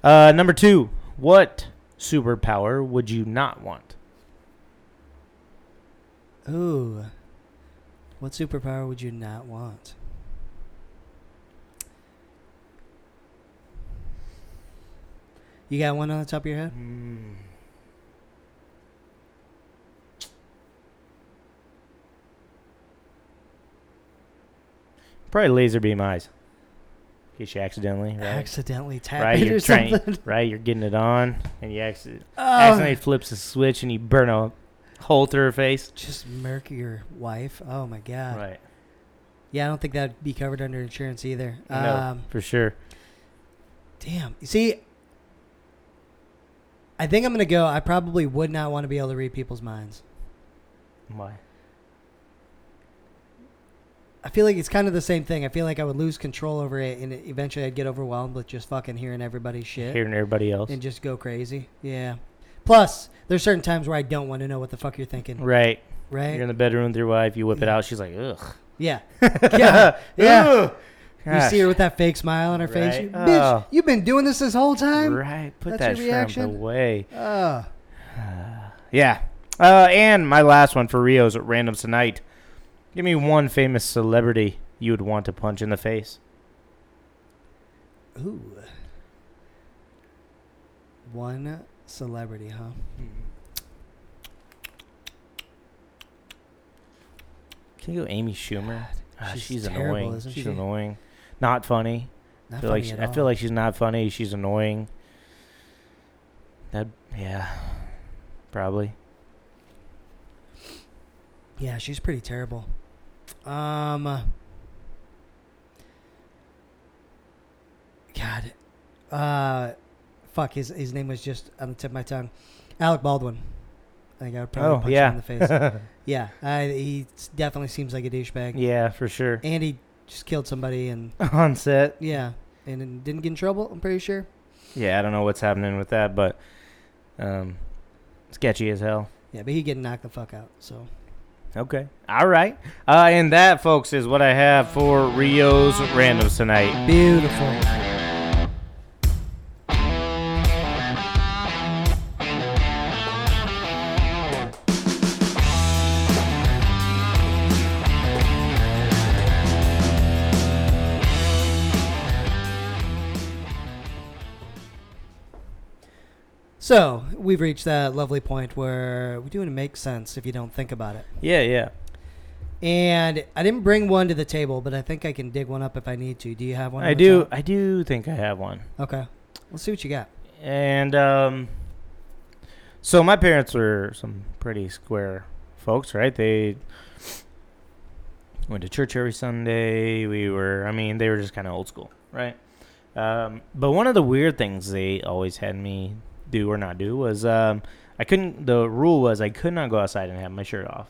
C: Uh, number two, what superpower would you not want?
B: Ooh. What superpower would you not want? You got one on the top of your head?
C: Hmm. Probably laser beam eyes. In case you accidentally, right?
B: Accidentally tap
C: right,
B: it
C: you're
B: or
C: trying,
B: something. (laughs)
C: right, you're getting it on, and you accidentally,
B: Oh,
C: accidentally flips a switch, and you burn a hole through her face.
B: just murk your wife. Oh my god.
C: Right,
B: Yeah, I don't think that'd be covered under insurance either.
C: no,
B: Um,
C: for sure.
B: damn. You see, I think I'm gonna go. I probably would not want to be able to read people's minds.
C: Why?
B: I feel like it's kind of the same thing. I feel like I would lose control over it, and eventually I'd get overwhelmed with just fucking hearing everybody's shit
C: Hearing everybody else.
B: and just go crazy. Yeah. Plus, there's certain times where I don't want to know what the fuck you're thinking.
C: Right.
B: Right?
C: You're in the bedroom with your wife. You whip it out. She's like, ugh.
B: yeah. Yeah. (laughs) Yeah.
C: Ugh.
B: You see her with that fake smile on her face.
C: Right.
B: You, Bitch,
C: Oh.
B: you've been doing this this whole time.
C: Right. Put
B: That's
C: that
B: your reaction?
C: away.
B: Oh. (sighs)
C: Yeah. Uh, and my last one for Rio's at random tonight. Give me one famous celebrity you would want to punch in the face.
B: Ooh. One celebrity, huh?
C: Can you go Amy Schumer? Ah,
B: she's
C: she's
B: terrible,
C: annoying.
B: isn't
C: she's
B: she?
C: annoying. Not funny.
B: Not
C: I feel like
B: funny
C: she,
B: at
C: I feel like she's not funny. She's annoying. That yeah, probably.
B: Yeah, she's pretty terrible. Um. God. Uh, fuck. His his name was just on the tip of my tongue. Alec Baldwin. I think I would probably
C: Oh
B: punch
C: yeah,
B: him in the face. (laughs) yeah, I, he definitely seems like a douchebag.
C: yeah, for sure.
B: And he just killed somebody, and (laughs)
C: On set.
B: yeah, and didn't get in trouble. I'm pretty sure.
C: Yeah, I don't know what's happening with that, but um, sketchy as hell.
B: Yeah, but he getting knocked the fuck out. So
C: Okay. All right. Uh, and that, folks, is what I have for Rio's randoms tonight.
B: beautiful. So we've reached that lovely point where we do it make sense if you don't think about it.
C: Yeah, yeah.
B: And I didn't bring one to the table, but I think I can dig one up if I need to. Do you have one?
C: I
B: on
C: do. I do think I have one.
B: Okay. Let's see what you got.
C: And um, so my parents were some pretty square folks, right? They went to church every Sunday. We were, I mean, they were just kind of old school, right? Um, but one of the weird things they always had me do or not do was um, I couldn't. The rule was I could not go outside and have my shirt off.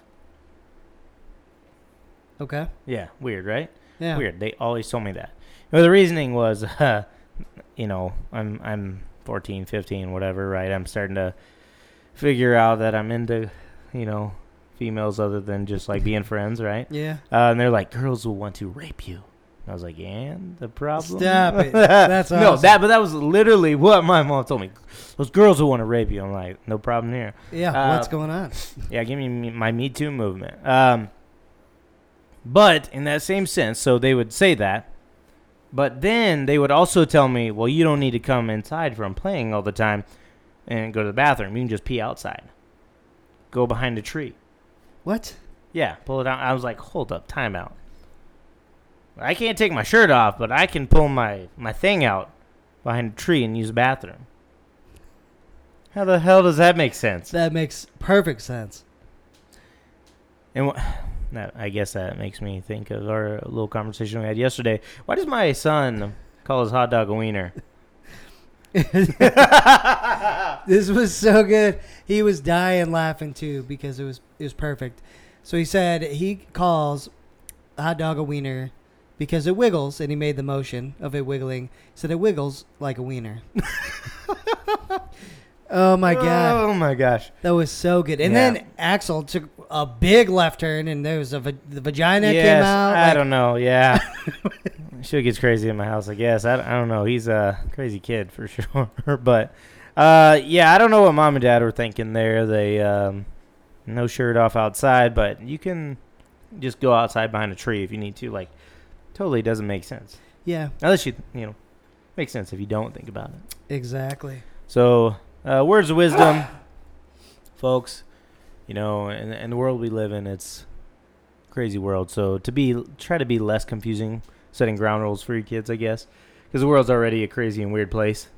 B: Okay.
C: Yeah, weird, right?
B: Yeah.
C: Weird. They always told me that. Well, the reasoning was, uh, (laughs) you know, I'm I'm 14, 15, whatever, right? I'm starting to figure out that I'm into, you know, females other than just like being friends, right?
B: Yeah.
C: Uh, and they're like, girls will want to rape you. I was like, and the problem?
B: Stop it. (laughs) That's
C: no,
B: awesome.
C: that, but that was literally what my mom told me. Those girls who want to rape you. I'm like, no problem here.
B: Yeah.
C: Uh,
B: what's going on? (laughs)
C: Yeah, give me me- my Me Too movement. Um, but in that same sense, so they would say that, but then they would also tell me, well, you don't need to come inside from playing all the time and go to the bathroom. You can just pee outside. Go behind a tree.
B: What?
C: Yeah, pull it out. I was like, hold up, time out. I can't take my shirt off, but I can pull my, my thing out behind a tree and use the bathroom. How the hell does that make sense?
B: That makes perfect sense.
C: And wh- (sighs) that, I guess that makes me think of our little conversation we had yesterday. Why does my son call his hot dog a wiener? (laughs)
B: this was so good. He was dying laughing too because it was it was perfect. So he said he calls a hot dog a wiener because it wiggles, and he made the motion of it wiggling. He said it wiggles like a wiener. (laughs) oh my god,
C: Oh my gosh.
B: that was so good. And
C: Yeah.
B: then Axel took a big left turn, and there was a va- the vagina came out.
C: I
B: like-
C: don't know. Yeah. (laughs) Shit gets crazy in my house, I guess. I, I don't know. He's a crazy kid for (laughs) sure. but uh, yeah, I don't know what mom and dad were thinking there. They um, no shirt off outside, but you can just go outside behind a tree if you need to. Like, totally doesn't make sense.
B: yeah,
C: Unless you, you know, makes sense if you don't think about it.
B: exactly.
C: So, uh, words of wisdom, (gasps) folks. You know, in, in the world we live in, it's crazy world. So to be try to be less confusing, setting ground rules for your kids, I guess, because the world's already a crazy and weird place.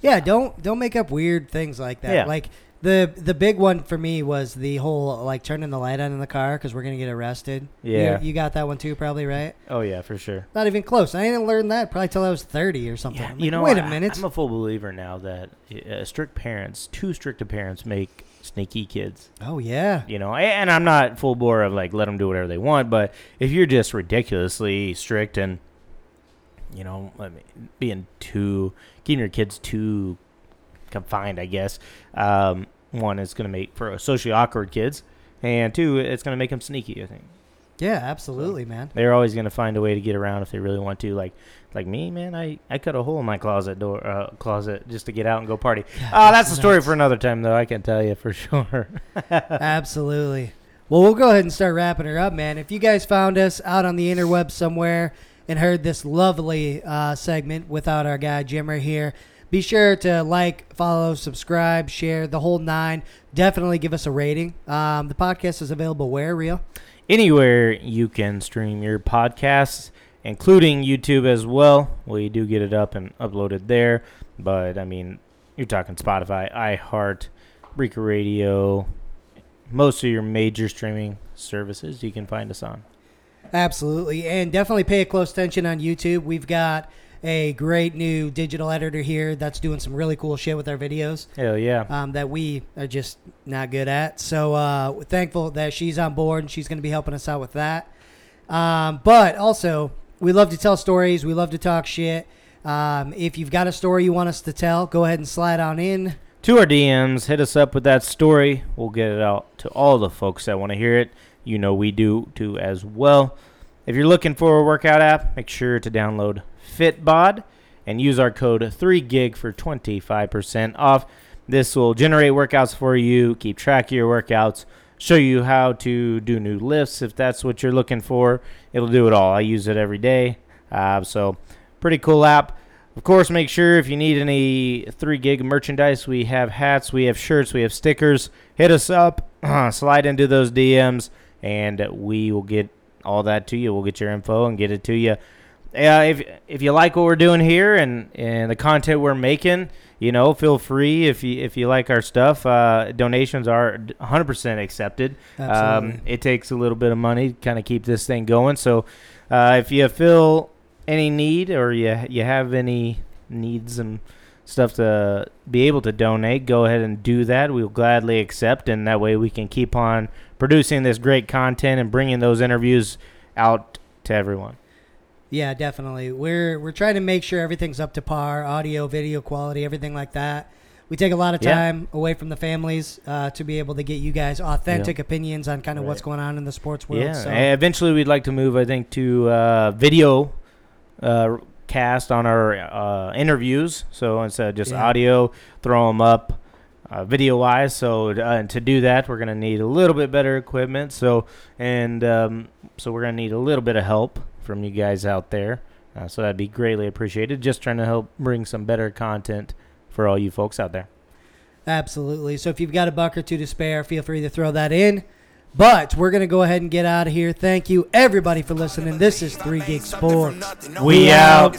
B: Yeah, don't don't make up weird things like that.
C: Yeah.
B: Like the the big one for me was the whole like turning the light on in the car because we're gonna get arrested.
C: Yeah.
B: you, got that one too, probably right?
C: Oh yeah, for sure.
B: Not even close. I didn't learn that probably till I was thirty or something.
C: Yeah,
B: I'm
C: you know,
B: wait a
C: I-
B: minute.
C: I'm a full believer now that uh, strict parents, too strict parents, make sneaky kids.
B: oh yeah,
C: You know, and I'm not full bore of like let them do whatever they want, but if you're just ridiculously strict and you know, I being too keeping your kids too confined, I guess. Um, one is going to make for socially awkward kids, and two, it's going to make them sneaky. I think
B: yeah, absolutely, man.
C: they're always going to find a way to get around if they really want to. Like, like me, man, I, I cut a hole in my closet door, uh, closet just to get out and go party.
B: Yeah,
C: Oh, that's a story for another time, though. I can tell you for (laughs) sure.
B: Absolutely. Well, we'll go ahead and start wrapping her up, man. If you guys found us out on the interweb somewhere and heard this lovely uh, segment without our guy Jimmer here, be sure to like, follow, subscribe, share the whole nine. Definitely give us a rating. Um, the podcast is available where, Rio?
C: Anywhere you can stream your podcasts, including YouTube as well. Well, you do get it up and uploaded there, but I mean, you're talking Spotify, iHeart, Breaker Radio, most of your major streaming services you can find us on.
B: Absolutely. And definitely pay a close attention on YouTube. We've got a great new digital editor here that's doing some really cool shit with our videos.
C: Hell yeah.
B: um, that we are just not good at. So uh, we're thankful that she's on board and she's going to be helping us out with that. Um, but also, we love to tell stories. We love to talk shit. Um, if you've got a story you want us to tell, go ahead and slide on in.
C: to our DMs. Hit us up with that story. We'll get it out to all the folks that want to hear it. You know we do too as well. If you're looking for a workout app, make sure to download Fitbod and use our code 3GIG for 25% off. This will generate workouts for you, keep track of your workouts, show you how to do new lifts if that's what you're looking for. It'll do it all. I use it every day. Uh, so, pretty cool app. Of course, make sure if you need any 3 gig merchandise, we have hats, we have shirts, we have stickers. Hit us up, (clears throat) slide into those DMs, and we will get all that to you. We'll get your info and get it to you. Uh, if if you like what we're doing here and, and the content we're making, you know, feel free if you if you like our stuff. Uh, donations are 100% accepted. Um, it takes a little bit of money to kind of keep this thing going. So uh, if you feel any need or you you have any needs and stuff to be able to donate, go ahead and do that. We'll gladly accept, and that way we can keep on producing this great content and bringing those interviews out to everyone.
B: Yeah, definitely. We're we're trying to make sure everything's up to par, audio, video quality, everything like that. We take a lot of
C: Yeah.
B: time away from the families uh, to be able to get you guys authentic opinions on kind of what's going on in the sports world.
C: Yeah,
B: so.
C: eventually we'd like to move, I think, to uh, video uh, cast on our uh, interviews. So instead of just
B: Yeah.
C: audio, throw them up uh, video wise. So uh, to do that, we're gonna need a little bit better equipment. So and um, so we're gonna need a little bit of help from you guys out there. Uh, so that'd be greatly appreciated. Just trying to help bring some better content for all you folks out there.
B: Absolutely. So if you've got a buck or two to spare, feel free to throw that in. But we're going to go ahead and get out of here. Thank you, everybody, for listening. This is 3 Gig Sports.
C: We out.